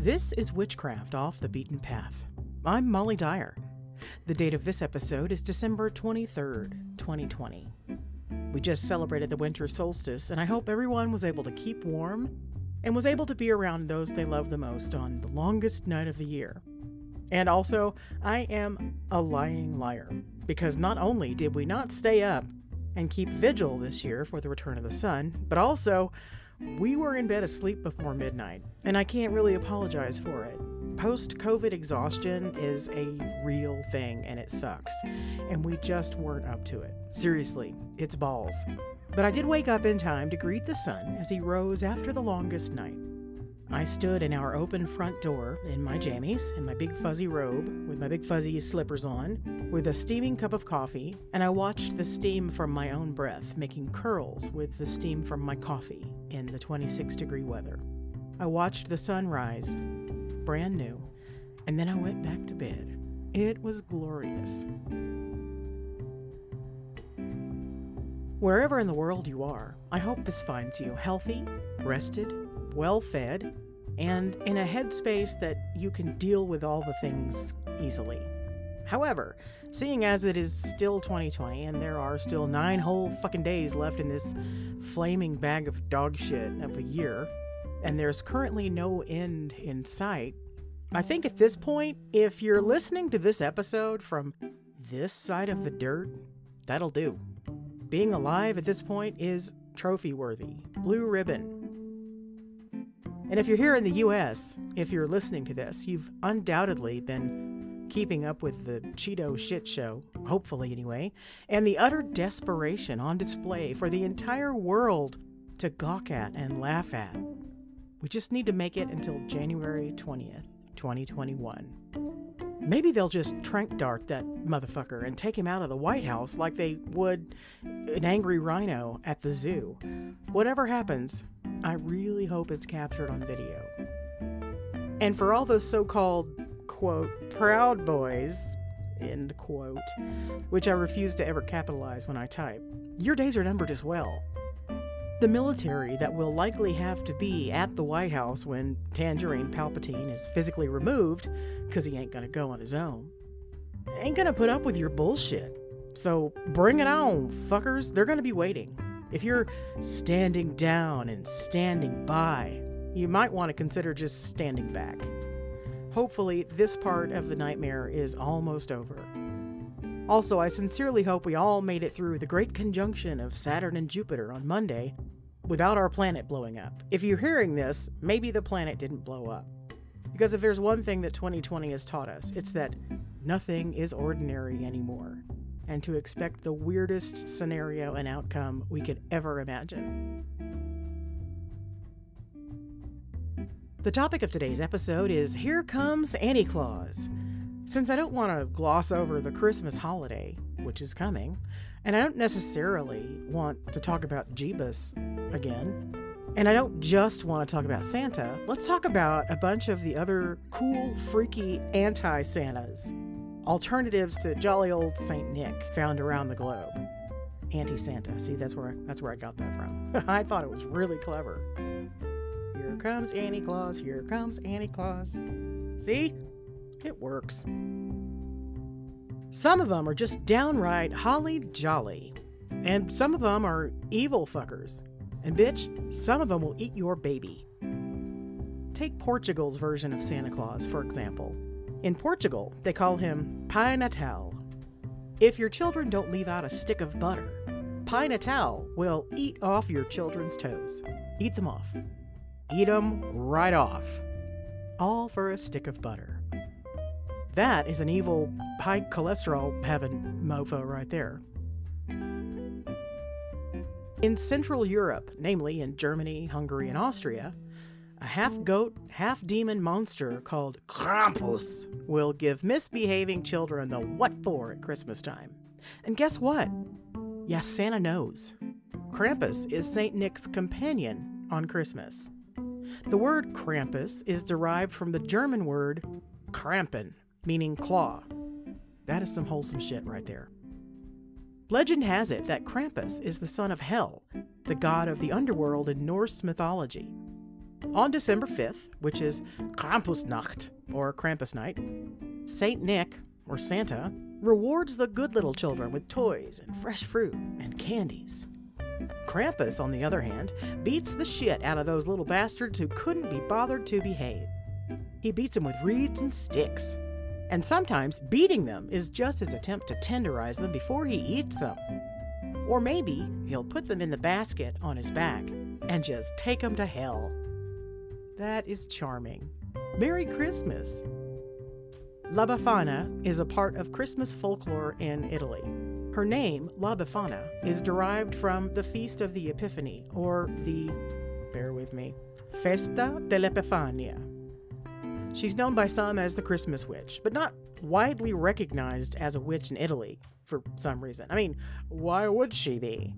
This is Witchcraft Off the Beaten Path. I'm Molly Dyer. The date of this episode is December 23rd, 2020. We just celebrated the winter solstice, and I hope everyone was able to keep warm and was able to be around those they love the most on the longest night of the year. And also, I am a lying liar, because not only did we not stay up and keep vigil this year for the return of the sun, but also we were in bed asleep before midnight, and I can't really apologize for it. Post COVID exhaustion is a real thing and it sucks, and we just weren't up to it. Seriously, it's balls. But I did wake up in time to greet the sun as he rose after the longest night. I stood in our open front door in my jammies and my big fuzzy robe with my big fuzzy slippers on, with a steaming cup of coffee, and I watched the steam from my own breath making curls with the steam from my coffee in the 26 degree weather. I watched the sun rise, brand new, and then I went back to bed. It was glorious. Wherever in the world you are, I hope this finds you healthy, rested, well fed, and in a headspace that you can deal with all the things easily. However, seeing as it is still 2020 and there are still nine whole fucking days left in this flaming bag of dog shit of a year, and there's currently no end in sight, I think at this point, if you're listening to this episode from this side of the dirt, that'll do. Being alive at this point is trophy worthy. Blue ribbon. And if you're here in the US, if you're listening to this, you've undoubtedly been keeping up with the Cheeto shit show, hopefully anyway, and the utter desperation on display for the entire world to gawk at and laugh at. We just need to make it until January 20th, 2021. Maybe they'll just trank dart that motherfucker and take him out of the White House like they would an angry rhino at the zoo. Whatever happens, I really hope it's captured on video. And for all those so called, quote, proud boys, end quote, which I refuse to ever capitalize when I type, your days are numbered as well. The military that will likely have to be at the White House when Tangerine Palpatine is physically removed, because he ain't gonna go on his own, ain't gonna put up with your bullshit. So bring it on, fuckers. They're gonna be waiting. If you're standing down and standing by, you might want to consider just standing back. Hopefully, this part of the nightmare is almost over. Also, I sincerely hope we all made it through the great conjunction of Saturn and Jupiter on Monday without our planet blowing up. If you're hearing this, maybe the planet didn't blow up. Because if there's one thing that 2020 has taught us, it's that nothing is ordinary anymore, and to expect the weirdest scenario and outcome we could ever imagine. The topic of today's episode is Here Comes Annie Claus. Since I don't want to gloss over the Christmas holiday, which is coming, and I don't necessarily want to talk about Jeebus again, and I don't just want to talk about Santa, let's talk about a bunch of the other cool, freaky anti Santas, alternatives to jolly old Saint Nick found around the globe. Anti Santa. See, that's where I, that's where I got that from. I thought it was really clever. Here comes Annie Claus. Here comes Annie Claus. See, it works. Some of them are just downright holly jolly, and some of them are evil fuckers. And bitch, some of them will eat your baby. Take Portugal's version of Santa Claus, for example. In Portugal, they call him Pai Natal. If your children don't leave out a stick of butter, Pai Natal will eat off your children's toes. Eat them off. Eat them right off. All for a stick of butter. That is an evil, high cholesterol heaven mofo right there. In Central Europe, namely in Germany, Hungary, and Austria, a half goat, half demon monster called Krampus will give misbehaving children the what for at Christmas time. And guess what? Yes, Santa knows. Krampus is St. Nick's companion on Christmas. The word Krampus is derived from the German word Krampen, meaning claw. That is some wholesome shit right there. Legend has it that Krampus is the son of Hel, the god of the underworld in Norse mythology. On December 5th, which is Krampusnacht, or Krampus Night, St. Nick, or Santa, rewards the good little children with toys and fresh fruit and candies. Krampus, on the other hand, beats the shit out of those little bastards who couldn't be bothered to behave. He beats them with reeds and sticks. And sometimes beating them is just his attempt to tenderize them before he eats them. Or maybe he'll put them in the basket on his back and just take them to hell. That is charming. Merry Christmas! La Befana is a part of Christmas folklore in Italy. Her name, La Befana, is derived from the Feast of the Epiphany, or the, bear with me, Festa dell'Epifania. She's known by some as the Christmas Witch, but not widely recognized as a witch in Italy for some reason. I mean, why would she be?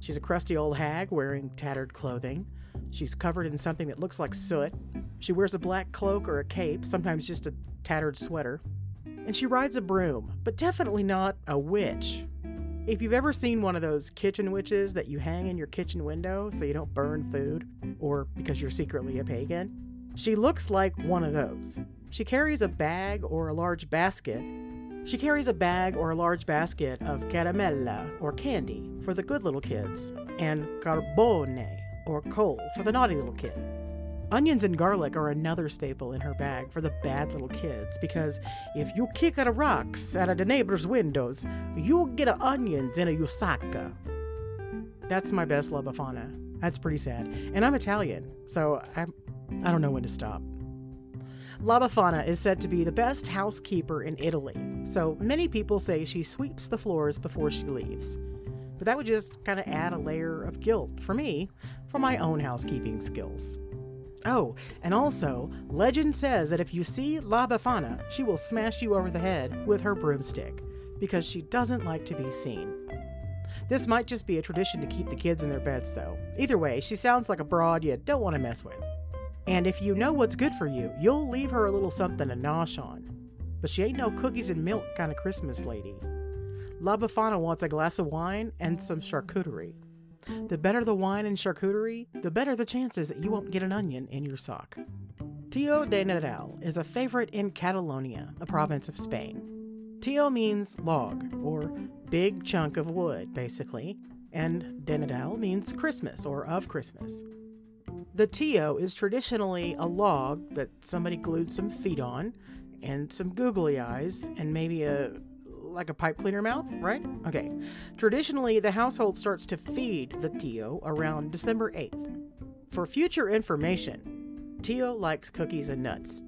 She's a crusty old hag wearing tattered clothing. She's covered in something that looks like soot. She wears a black cloak or a cape, sometimes just a tattered sweater. And she rides a broom, but definitely not a witch. If you've ever seen one of those kitchen witches that you hang in your kitchen window so you don't burn food, or because you're secretly a pagan, she looks like one of those. She carries a bag or a large basket. She carries a bag or a large basket of caramella or candy for the good little kids, and carbone or coal for the naughty little kid. Onions and garlic are another staple in her bag for the bad little kids because if you kick at a rocks out of the neighbor's windows, you'll get a onions in a usaka. That's my best La Befana. That's pretty sad. And I'm Italian, so I'm, I don't know when to stop. La Befana is said to be the best housekeeper in Italy, so many people say she sweeps the floors before she leaves. But that would just kind of add a layer of guilt for me for my own housekeeping skills. Oh, and also, legend says that if you see La Befana, she will smash you over the head with her broomstick, because she doesn't like to be seen. This might just be a tradition to keep the kids in their beds, though. Either way, she sounds like a broad you don't want to mess with. And if you know what's good for you, you'll leave her a little something to nosh on. But she ain't no cookies and milk kind of Christmas lady. La Befana wants a glass of wine and some charcuterie. Mm. The better the wine and charcuterie, the better the chances that you won't get an onion in your sock. Tio de Nadal is a favorite in Catalonia, a province of Spain. Tio means log, or big chunk of wood, basically, and de Nadal means Christmas, or of Christmas. The Tio is traditionally a log that somebody glued some feet on, and some googly eyes, and maybe a like a pipe cleaner mouth, right? Okay. Traditionally, the household starts to feed the Tio around December 8th. For future information, Tio likes cookies and nuts.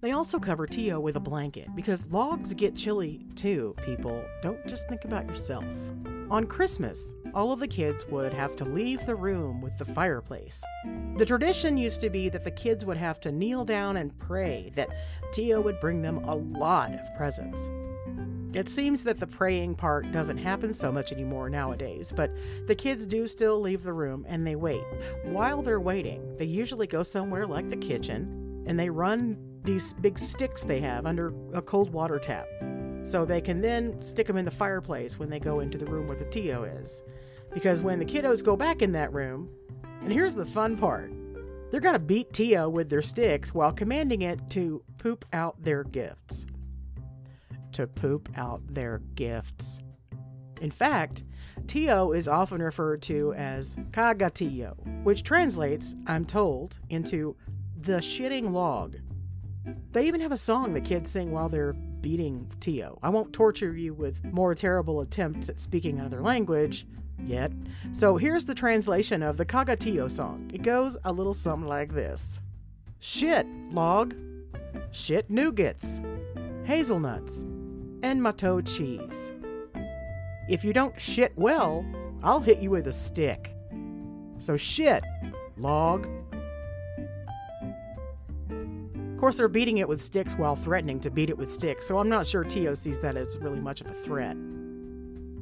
They also cover Tio with a blanket because logs get chilly too, people. Don't just think about yourself. On Christmas, all of the kids would have to leave the room with the fireplace. The tradition used to be that the kids would have to kneel down and pray that Tio would bring them a lot of presents. It seems that the praying part doesn't happen so much anymore nowadays, but the kids do still leave the room and they wait. While they're waiting, they usually go somewhere like the kitchen and they run these big sticks they have under a cold water tap. So they can then stick them in the fireplace when they go into the room where the Tio is. Because when the kiddos go back in that room, and here's the fun part they're going to beat Tio with their sticks while commanding it to poop out their gifts to poop out their gifts. In fact, Tio is often referred to as Cagatio, which translates, I'm told, into the shitting log. They even have a song the kids sing while they're beating Tio. I won't torture you with more terrible attempts at speaking another language yet. So here's the translation of the Cagatio song. It goes a little something like this Shit, log. Shit nougats. Hazelnuts and Mato cheese. If you don't shit well, I'll hit you with a stick. So shit, log. Of course, they're beating it with sticks while threatening to beat it with sticks, so I'm not sure Tio sees that as really much of a threat.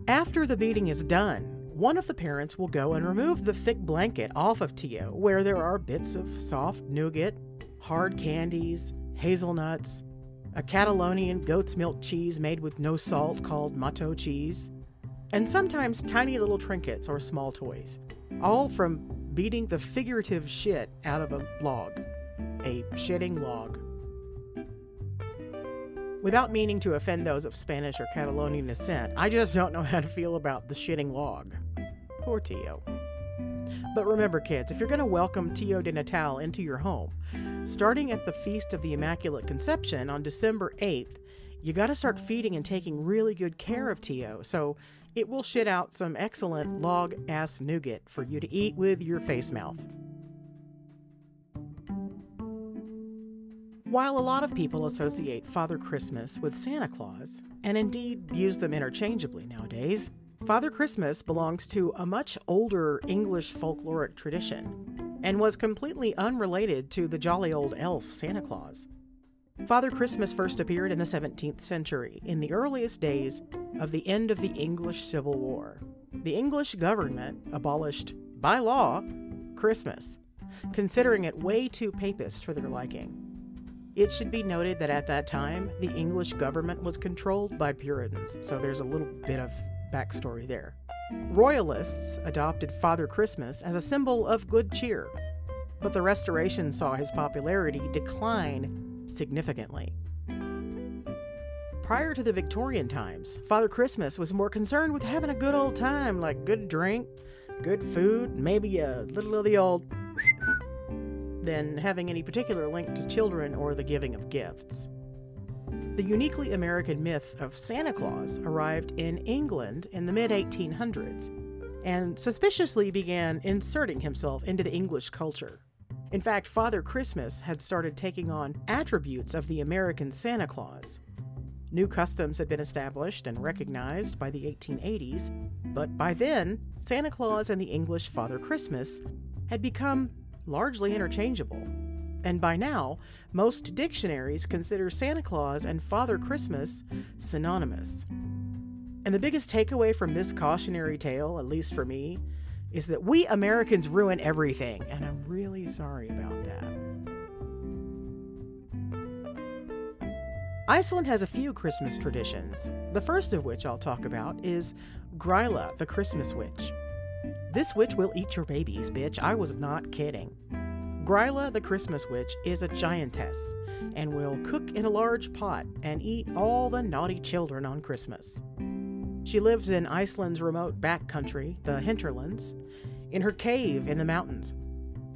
After the beating is done, one of the parents will go and remove the thick blanket off of Tio, where there are bits of soft nougat, hard candies, hazelnuts, a Catalonian goat's milk cheese made with no salt called Mato cheese, and sometimes tiny little trinkets or small toys, all from beating the figurative shit out of a log. A shitting log. Without meaning to offend those of Spanish or Catalonian descent, I just don't know how to feel about the shitting log. Poor Tio. But remember, kids, if you're going to welcome Tio de Natal into your home, starting at the Feast of the Immaculate Conception on December 8th, you got to start feeding and taking really good care of Tio, so it will shit out some excellent log ass nougat for you to eat with your face mouth. While a lot of people associate Father Christmas with Santa Claus, and indeed use them interchangeably nowadays, Father Christmas belongs to a much older English folkloric tradition and was completely unrelated to the jolly old elf Santa Claus. Father Christmas first appeared in the 17th century, in the earliest days of the end of the English Civil War. The English government abolished, by law, Christmas, considering it way too papist for their liking. It should be noted that at that time, the English government was controlled by Puritans, so there's a little bit of backstory there. Royalists adopted Father Christmas as a symbol of good cheer, but the Restoration saw his popularity decline significantly. Prior to the Victorian times, Father Christmas was more concerned with having a good old time, like good drink, good food, maybe a little of the old than having any particular link to children or the giving of gifts. The uniquely American myth of Santa Claus arrived in England in the mid 1800s and suspiciously began inserting himself into the English culture. In fact, Father Christmas had started taking on attributes of the American Santa Claus. New customs had been established and recognized by the 1880s, but by then, Santa Claus and the English Father Christmas had become largely interchangeable. And by now, most dictionaries consider Santa Claus and Father Christmas synonymous. And the biggest takeaway from this cautionary tale, at least for me, is that we Americans ruin everything, and I'm really sorry about that. Iceland has a few Christmas traditions. The first of which I'll talk about is Gryla, the Christmas witch. This witch will eat your babies, bitch. I was not kidding. Gryla the Christmas witch is a giantess and will cook in a large pot and eat all the naughty children on Christmas. She lives in Iceland's remote backcountry, the hinterlands, in her cave in the mountains.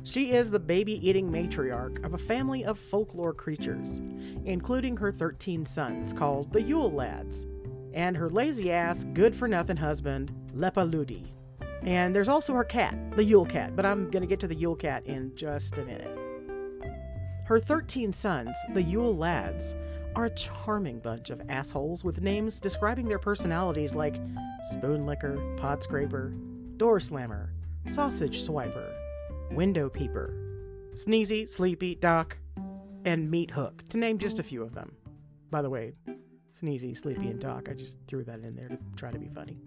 She is the baby eating matriarch of a family of folklore creatures, including her 13 sons called the Yule Lads, and her lazy ass, good for nothing husband, Lepaludi. And there's also her cat, the Yule Cat, but I'm going to get to the Yule Cat in just a minute. Her 13 sons, the Yule Lads, are a charming bunch of assholes with names describing their personalities like Spoon Licker, Pot Scraper, Door Slammer, Sausage Swiper, Window Peeper, Sneezy, Sleepy, Doc, and Meat Hook, to name just a few of them. By the way, Sneezy, Sleepy, and Doc, I just threw that in there to try to be funny.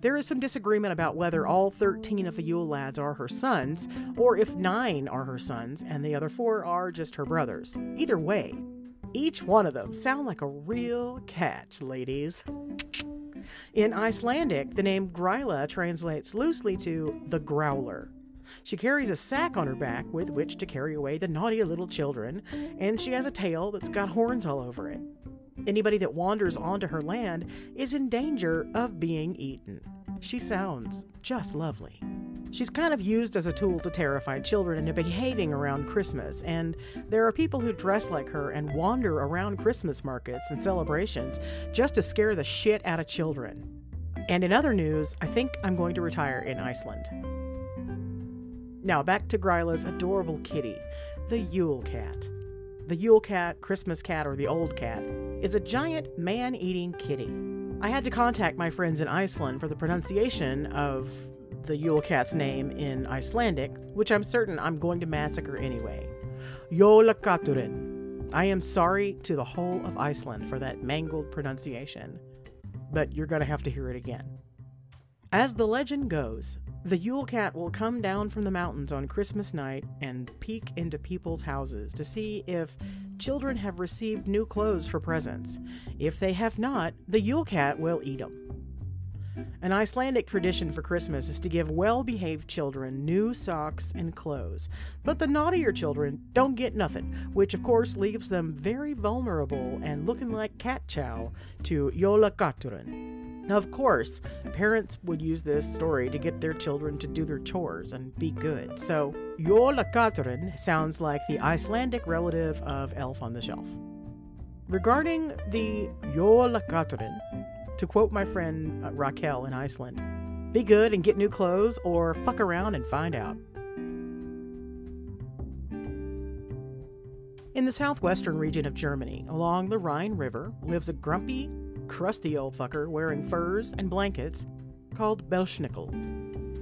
There is some disagreement about whether all 13 of the Yule lads are her sons, or if nine are her sons and the other four are just her brothers. Either way, each one of them sound like a real catch, ladies. In Icelandic, the name Gryla translates loosely to the growler. She carries a sack on her back with which to carry away the naughty little children, and she has a tail that's got horns all over it. Anybody that wanders onto her land is in danger of being eaten. She sounds just lovely. She's kind of used as a tool to terrify children into behaving around Christmas, and there are people who dress like her and wander around Christmas markets and celebrations just to scare the shit out of children. And in other news, I think I'm going to retire in Iceland. Now back to Gryla's adorable kitty, the Yule Cat. The Yule Cat, Christmas Cat, or the Old Cat is a giant man eating kitty. I had to contact my friends in Iceland for the pronunciation of the Yule Cat's name in Icelandic, which I'm certain I'm going to massacre anyway. Jólakaturinn. I am sorry to the whole of Iceland for that mangled pronunciation, but you're going to have to hear it again. As the legend goes, the Yule Cat will come down from the mountains on Christmas night and peek into people's houses to see if children have received new clothes for presents. If they have not, the Yule Cat will eat them. An Icelandic tradition for Christmas is to give well behaved children new socks and clothes, but the naughtier children don't get nothing, which of course leaves them very vulnerable and looking like cat chow to Jólakatturinn. Now, of course, parents would use this story to get their children to do their chores and be good, so Jólakatturinn sounds like the Icelandic relative of Elf on the Shelf. Regarding the Jólakatturinn, to quote my friend uh, Raquel in Iceland, be good and get new clothes or fuck around and find out. In the southwestern region of Germany, along the Rhine River, lives a grumpy, crusty old fucker wearing furs and blankets called Belsnickel.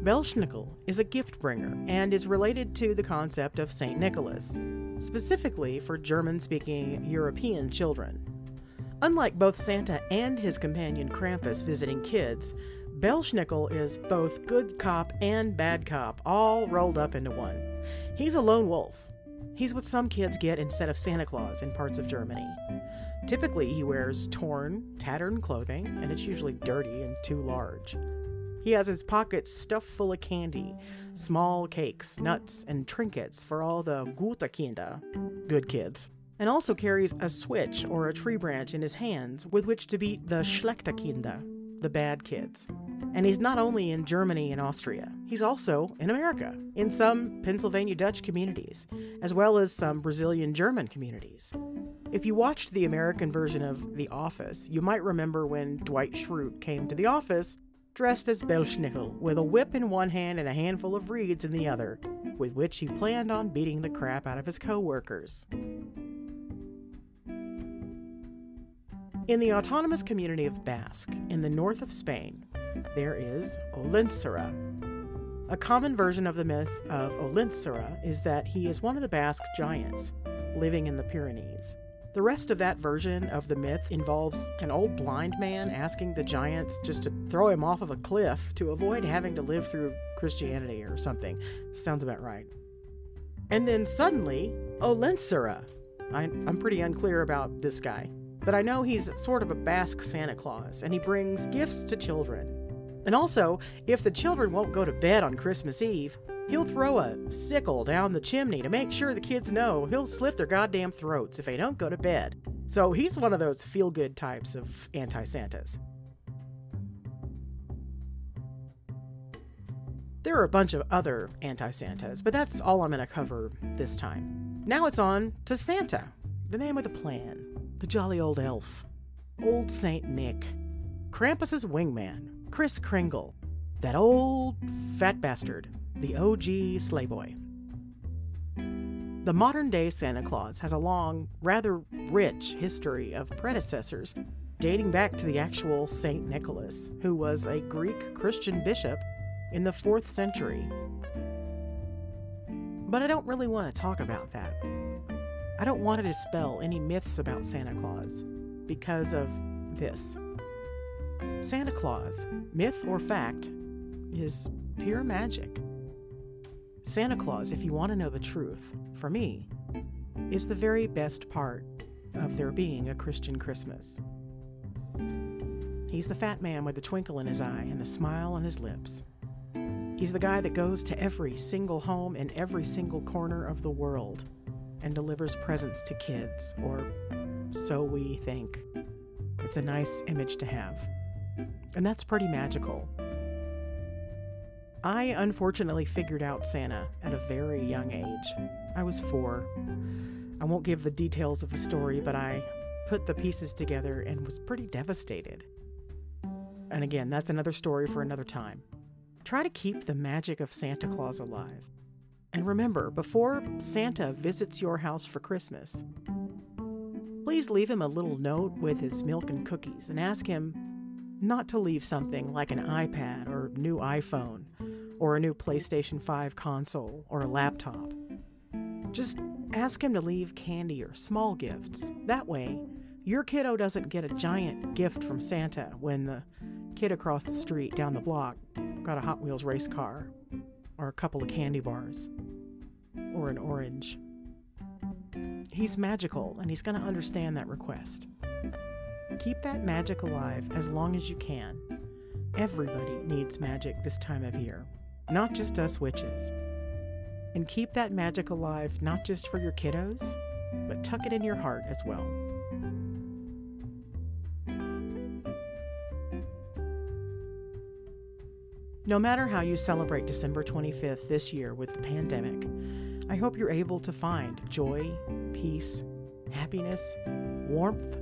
Belsnickel is a gift bringer and is related to the concept of St. Nicholas, specifically for German speaking European children. Unlike both Santa and his companion Krampus visiting kids, Belsnickel is both good cop and bad cop, all rolled up into one. He's a lone wolf. He's what some kids get instead of Santa Claus in parts of Germany. Typically, he wears torn, tattered clothing, and it's usually dirty and too large. He has his pockets stuffed full of candy, small cakes, nuts, and trinkets for all the gute Kinder, good kids and also carries a switch or a tree branch in his hands with which to beat the Schlechte Kinder, the bad kids. And he's not only in Germany and Austria, he's also in America, in some Pennsylvania Dutch communities, as well as some Brazilian German communities. If you watched the American version of The Office, you might remember when Dwight Schrute came to the office dressed as Belsnickel, with a whip in one hand and a handful of reeds in the other, with which he planned on beating the crap out of his coworkers. In the autonomous community of Basque, in the north of Spain, there is Olentzero. A common version of the myth of Olentzero is that he is one of the Basque giants living in the Pyrenees. The rest of that version of the myth involves an old blind man asking the giants just to throw him off of a cliff to avoid having to live through Christianity or something. Sounds about right. And then suddenly, Olentzero. I'm pretty unclear about this guy but I know he's sort of a Basque Santa Claus, and he brings gifts to children. And also, if the children won't go to bed on Christmas Eve, he'll throw a sickle down the chimney to make sure the kids know he'll slit their goddamn throats if they don't go to bed. So he's one of those feel good types of anti Santas. There are a bunch of other anti Santas, but that's all I'm going to cover this time. Now it's on to Santa, the name of the plan the jolly old elf, old Saint Nick, Krampus's wingman, Kris Kringle, that old fat bastard, the OG sleigh boy. The modern day Santa Claus has a long, rather rich history of predecessors dating back to the actual Saint Nicholas, who was a Greek Christian bishop in the 4th century. But I don't really want to talk about that. I don't want to dispel any myths about Santa Claus because of this. Santa Claus, myth or fact, is pure magic. Santa Claus, if you want to know the truth, for me, is the very best part of there being a Christian Christmas. He's the fat man with the twinkle in his eye and the smile on his lips. He's the guy that goes to every single home in every single corner of the world and delivers presents to kids, or so we think. It's a nice image to have. And that's pretty magical. I unfortunately figured out Santa at a very young age. I was four. I won't give the details of the story, but I put the pieces together and was pretty devastated. And again, that's another story for another time. Try to keep the magic of Santa Claus alive. And remember, before Santa visits your house for Christmas, please leave him a little note with his milk and cookies and ask him not to leave something like an iPad or new iPhone or a new PlayStation 5 console or a laptop. Just ask him to leave candy or small gifts. That way, your kiddo doesn't get a giant gift from Santa when the kid across the street down the block got a Hot Wheels race car or a couple of candy bars, or an orange. He's magical, and he's going to understand that request. Keep that magic alive as long as you can, Everybody needs magic this time of year, not just us witches. And keep that magic alive not just for your kiddos, but tuck it in your heart as well. No matter how you celebrate December 25th this year with the pandemic, I hope you're able to find joy, peace, happiness, warmth,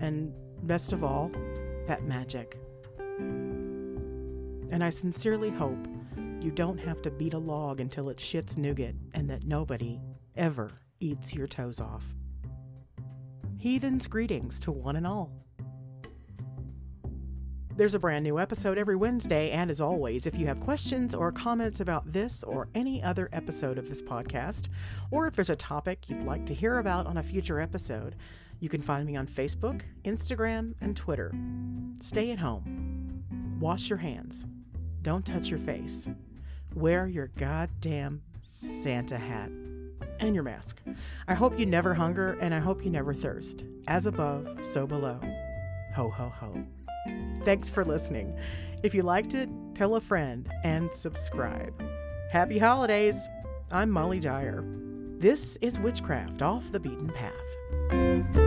and best of all, that magic. And I sincerely hope you don't have to beat a log until it shits nougat and that nobody ever eats your toes off. Heathens' greetings to one and all. There's a brand new episode every Wednesday, and as always, if you have questions or comments about this or any other episode of this podcast, or if there's a topic you'd like to hear about on a future episode, you can find me on Facebook, Instagram, and Twitter. Stay at home. Wash your hands. Don't touch your face. Wear your goddamn Santa hat and your mask. I hope you never hunger and I hope you never thirst. As above, so below. Ho, ho, ho. Thanks for listening. If you liked it, tell a friend and subscribe. Happy holidays! I'm Molly Dyer. This is Witchcraft Off the Beaten Path.